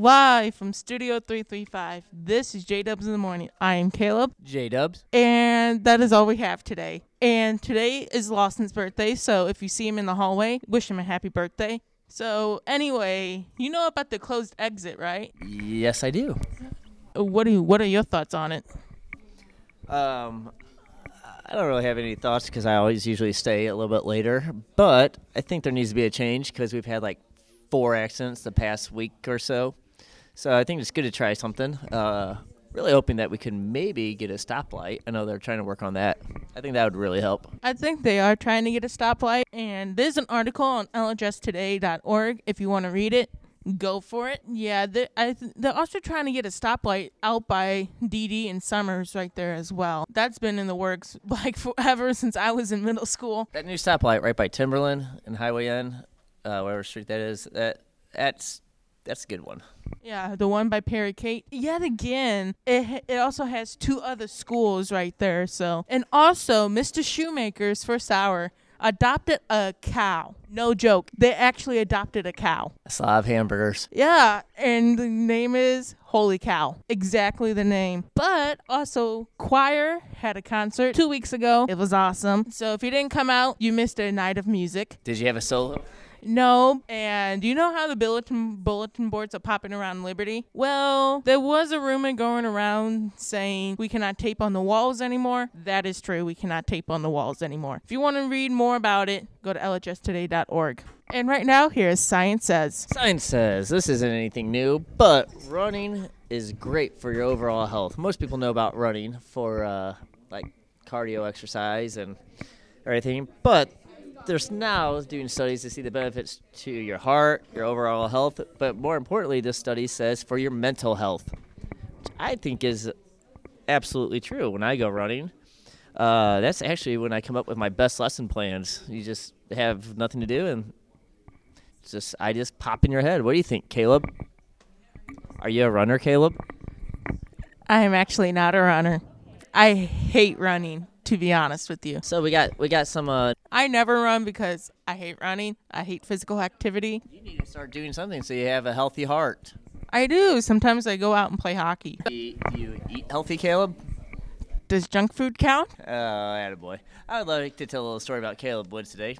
Live from Studio 335. This is J Dubs in the Morning. I am Caleb, J Dubs. and that is all we have today. And today is Lawson's birthday, so if you see him in the hallway, wish him a happy birthday. So, anyway, you know about the closed exit, right? Yes, I do. What do you, what are your thoughts on it? Um, I don't really have any thoughts because I always usually stay a little bit later. But I think there needs to be a change because we've had like four accidents the past week or so. So I think it's good to try something. Uh, really hoping that we can maybe get a stoplight. I know they're trying to work on that. I think that would really help. I think they are trying to get a stoplight, and there's an article on lhstoday.org if you want to read it. Go for it. Yeah, they're, I th- they're also trying to get a stoplight out by DD and Summers right there as well. That's been in the works like forever since I was in middle school. That new stoplight right by Timberland and Highway N, uh, whatever street that is, that that's that's a good one. Yeah, the one by Perry Kate. Yet again, it it also has two other schools right there. So, and also Mr. Shoemaker's first hour adopted a cow. No joke. They actually adopted a cow. Slav hamburgers. Yeah, and the name is Holy Cow. Exactly the name. But also, Choir had a concert two weeks ago. It was awesome. So if you didn't come out, you missed a night of music. Did you have a solo? No, and you know how the bulletin bulletin boards are popping around Liberty? Well, there was a rumor going around saying we cannot tape on the walls anymore. That is true. We cannot tape on the walls anymore. If you want to read more about it, go to lhstoday.org. And right now, here's Science Says. Science says this isn't anything new, but running is great for your overall health. Most people know about running for uh, like cardio exercise and everything, but there's now doing studies to see the benefits to your heart, your overall health, but more importantly, this study says for your mental health, which I think is absolutely true. When I go running, uh, that's actually when I come up with my best lesson plans. You just have nothing to do and just I just pop in your head. What do you think, Caleb? Are you a runner, Caleb? I am actually not a runner. I hate running, to be honest with you. So we got we got some. Uh, I never run because I hate running. I hate physical activity. you need to start doing something so you have a healthy heart. I do. Sometimes I go out and play hockey. Do you, do you eat healthy, Caleb? Does junk food count? Oh, attaboy. I would like to tell a little story about Caleb Woods today.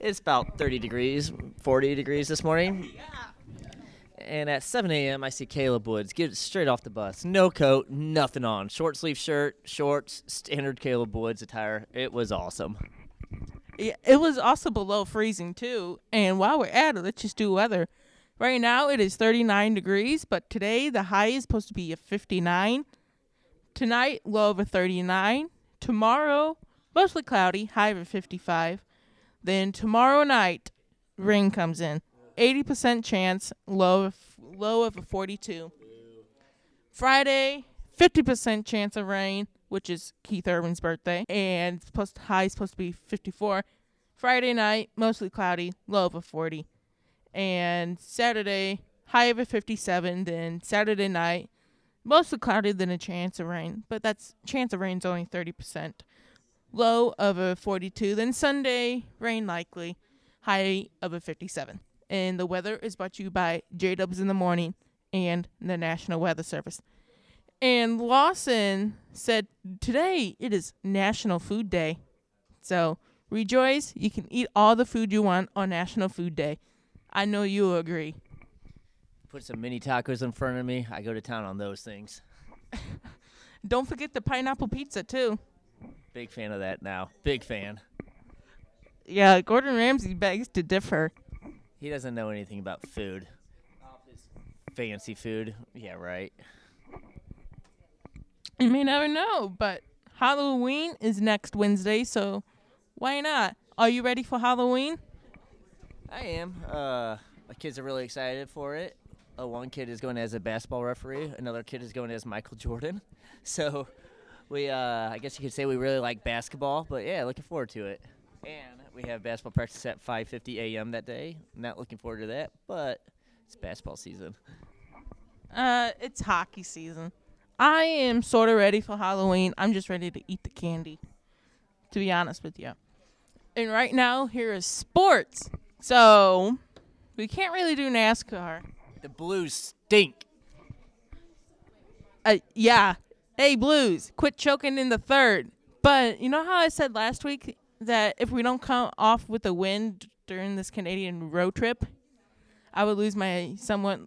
It's about 30 degrees, 40 degrees this morning. And at 7 a.m., I see Caleb Woods get straight off the bus. No coat, nothing on. Short sleeve shirt, shorts, standard Caleb Woods attire. It was awesome. Yeah, it was also below freezing too. And while we're at it, let's just do weather. Right now it is 39 degrees, but today the high is supposed to be a 59. Tonight low of a 39. Tomorrow mostly cloudy, high of a 55. Then tomorrow night rain comes in. 80% chance, low of, low of a 42. Friday 50% chance of rain, which is Keith Urban's birthday, and supposed high is supposed to be 54. Friday night, mostly cloudy, low of a 40. And Saturday, high of a 57. Then Saturday night, mostly cloudy, then a chance of rain. But that's chance of rain's only 30%. Low of a 42. Then Sunday, rain likely, high of a 57. And the weather is brought to you by J Dubs in the morning and the National Weather Service. And Lawson said today it is National Food Day. So rejoice. You can eat all the food you want on National Food Day. I know you'll agree. Put some mini tacos in front of me. I go to town on those things. Don't forget the pineapple pizza, too. Big fan of that now. Big fan. Yeah, Gordon Ramsay begs to differ. He doesn't know anything about food. Fancy food. Yeah, right. You may never know, but Halloween is next Wednesday, so why not? Are you ready for Halloween? I am. Uh, my kids are really excited for it. Uh, one kid is going as a basketball referee. Another kid is going as Michael Jordan. So we, uh, I guess you could say we really like basketball. But yeah, looking forward to it. And we have basketball practice at 5:50 a.m. that day. Not looking forward to that, but it's basketball season. Uh, it's hockey season. I am sort of ready for Halloween. I'm just ready to eat the candy, to be honest with you. And right now, here is sports. So, we can't really do NASCAR. The Blues stink. Uh, yeah. Hey, Blues, quit choking in the third. But you know how I said last week that if we don't come off with a win during this Canadian road trip, I would lose my somewhat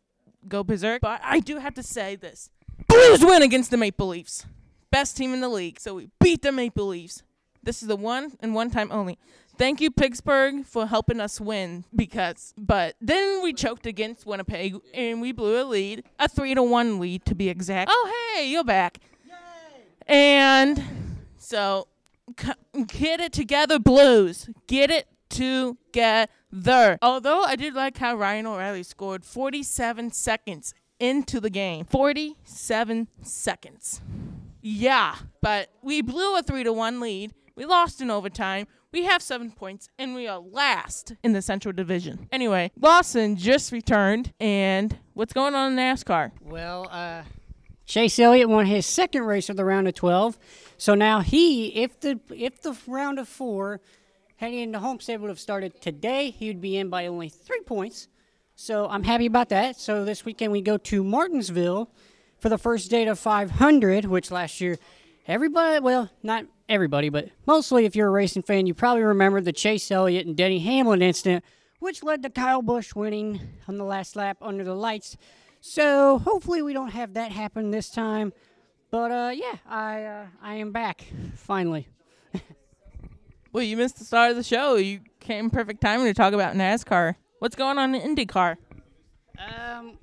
go berserk. But I do have to say this: Blues win against the Maple Leafs, best team in the league. So we beat the Maple Leafs. This is the one and one time only. Thank you, Pittsburgh, for helping us win. Because, but then we choked against Winnipeg and we blew a lead, a three to one lead to be exact. Oh, hey, you're back. And so, get it together, Blues. Get it together. Although I did like how Ryan O'Reilly scored 47 seconds into the game. 47 seconds. Yeah, but we blew a 3 to 1 lead. We lost in overtime. We have 7 points and we are last in the Central Division. Anyway, Lawson just returned and what's going on in NASCAR? Well, uh, Chase Elliott won his second race of the round of 12. So now he, if the if the round of four heading into Homestead would have started today, he would be in by only three points. So I'm happy about that. So this weekend we go to Martinsville for the First Data 500, which last year everybody, well, not everybody, but mostly if you're a racing fan, you probably remember the Chase Elliott and Denny Hamlin incident, which led to Kyle Busch winning on the last lap under the lights. So hopefully we don't have that happen this time. But uh, yeah, I uh, I am back finally. Well, you missed the start of the show. You came perfect timing to talk about NASCAR. What's going on in IndyCar? Um,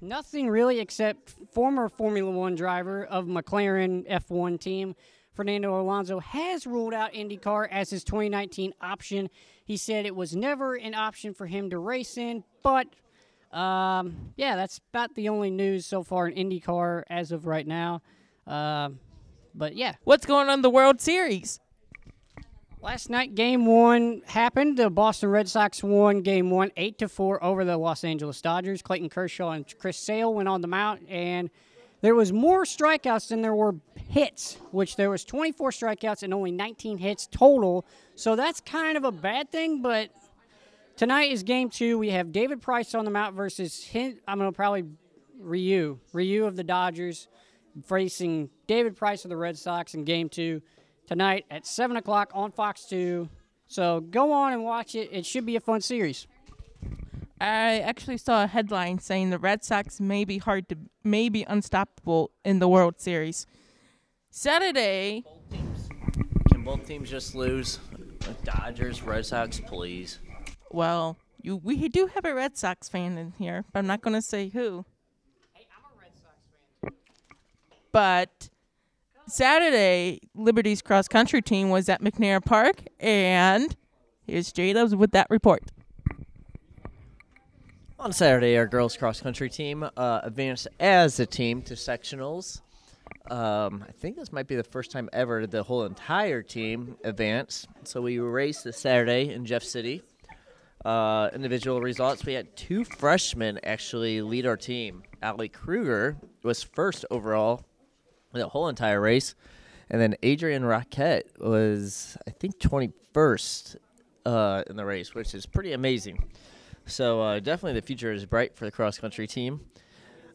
nothing really except former Formula One driver of McLaren F1 team, Fernando Alonso, has ruled out IndyCar as his 2019 option. He said it was never an option for him to race in, but um, yeah, that's about the only news so far in IndyCar as of right now. Um, but yeah, What's going on in the World Series? Last night, Game One happened. The Boston Red Sox won Game One, eight to four over the Los Angeles Dodgers. Clayton Kershaw and Chris Sale went on the mound, and there was more strikeouts than there were hits, which there was 24 strikeouts and only 19 hits total. So that's kind of a bad thing. But tonight is Game Two. We have David Price on the mound versus him. I'm gonna probably Ryu, Ryu of the Dodgers, facing David Price of the Red Sox in Game Two tonight at 7 o'clock on Fox 2. So go on and watch it. It should be a fun series. I actually saw a headline saying the Red Sox may be hard to, may be unstoppable in the World Series. Saturday, Can both teams just lose? Dodgers, Red Sox, please. Well, you we do have a Red Sox fan in here, but I'm not going to say who. But Saturday, Liberty's cross country team was at McNair Park, and here's J Dubs with that report. On Saturday, our girls cross country team uh, advanced as a team to sectionals. Um, I think this might be the first time ever the whole entire team advanced. So we raced this Saturday in Jeff City. Uh, individual results: we had two freshmen actually lead our team. Allie Kruger was first overall in the whole entire race, and then Adrian Roquette was I think 21st uh, in the race, which is pretty amazing. So uh, definitely the future is bright for the cross country team.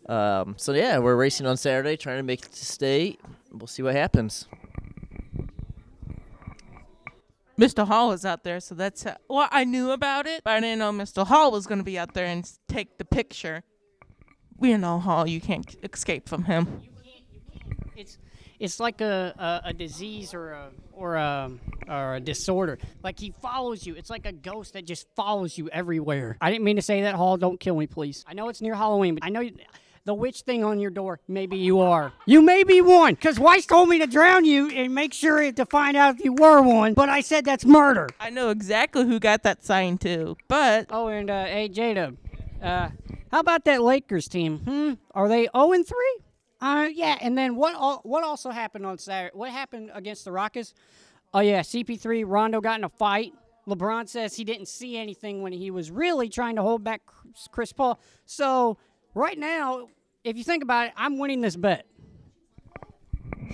Um, so yeah, we're racing on Saturday, trying to make it to state. We'll see what happens. Mr. Hall was out there, so that's how, well, I knew about it, but I didn't know Mr. Hall was to be out there and take the picture. We know Hall, you can't escape from him. It's it's like a, a, a disease or a or a or a disorder. Like he follows you. It's like a ghost that just follows you everywhere. I didn't mean to say that, Hall. Don't kill me, please. I know it's near Halloween, but I know. You, the witch thing on your door. Maybe you are. You may be one, because Weiss told me to drown you and make sure to find out if you were one. But I said that's murder. I know exactly who got that sign too, but Oh, and uh, hey, Jada, uh, how about that Lakers team? Hmm, are they zero and three? Uh, yeah. And then what? Al- what also happened on Saturday? What happened against the Rockets? Oh yeah, CP3 Rondo got in a fight. LeBron says he didn't see anything when he was really trying to hold back Chris Paul. So right now, if you think about it, I'm winning this bet.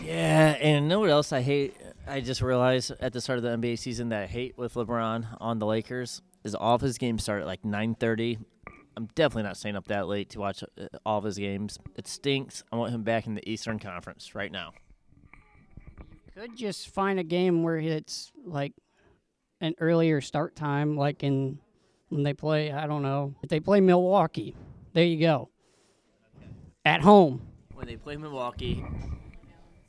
Yeah, and you know what else I hate? I just realized at the start of the NBA season that I hate with LeBron on the Lakers is all of his games start at like 9:30 I'm definitely not staying up that late to watch uh, all of his games. It stinks. I want him back in the Eastern Conference right now. You could just find a game where it's like an earlier start time, like in when they play. I don't know if they play Milwaukee. There you go. At home. When they play Milwaukee,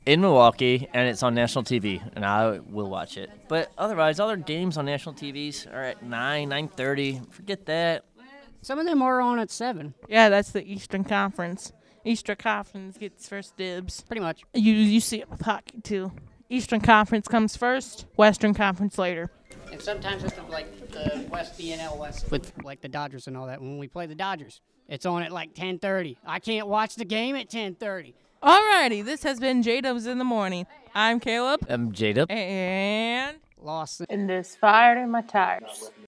in Milwaukee, and it's on national TV, and I will watch it. But otherwise, other games on national TVs are at nine, nine thirty. Forget that. Some of them are on at seven, Yeah, that's the Eastern Conference. Eastern Conference gets first dibs. pretty much. You you see it with hockey too. Eastern Conference comes first, Western Conference later. And sometimes with the, like the West BNL West with like the Dodgers and all that. When we play the Dodgers, it's on at like 10:30. I can't watch the game at 10:30. Alrighty, this has been J Dubs in the morning. I'm Caleb, I'm Jada. and Lost. and this fired in my tires.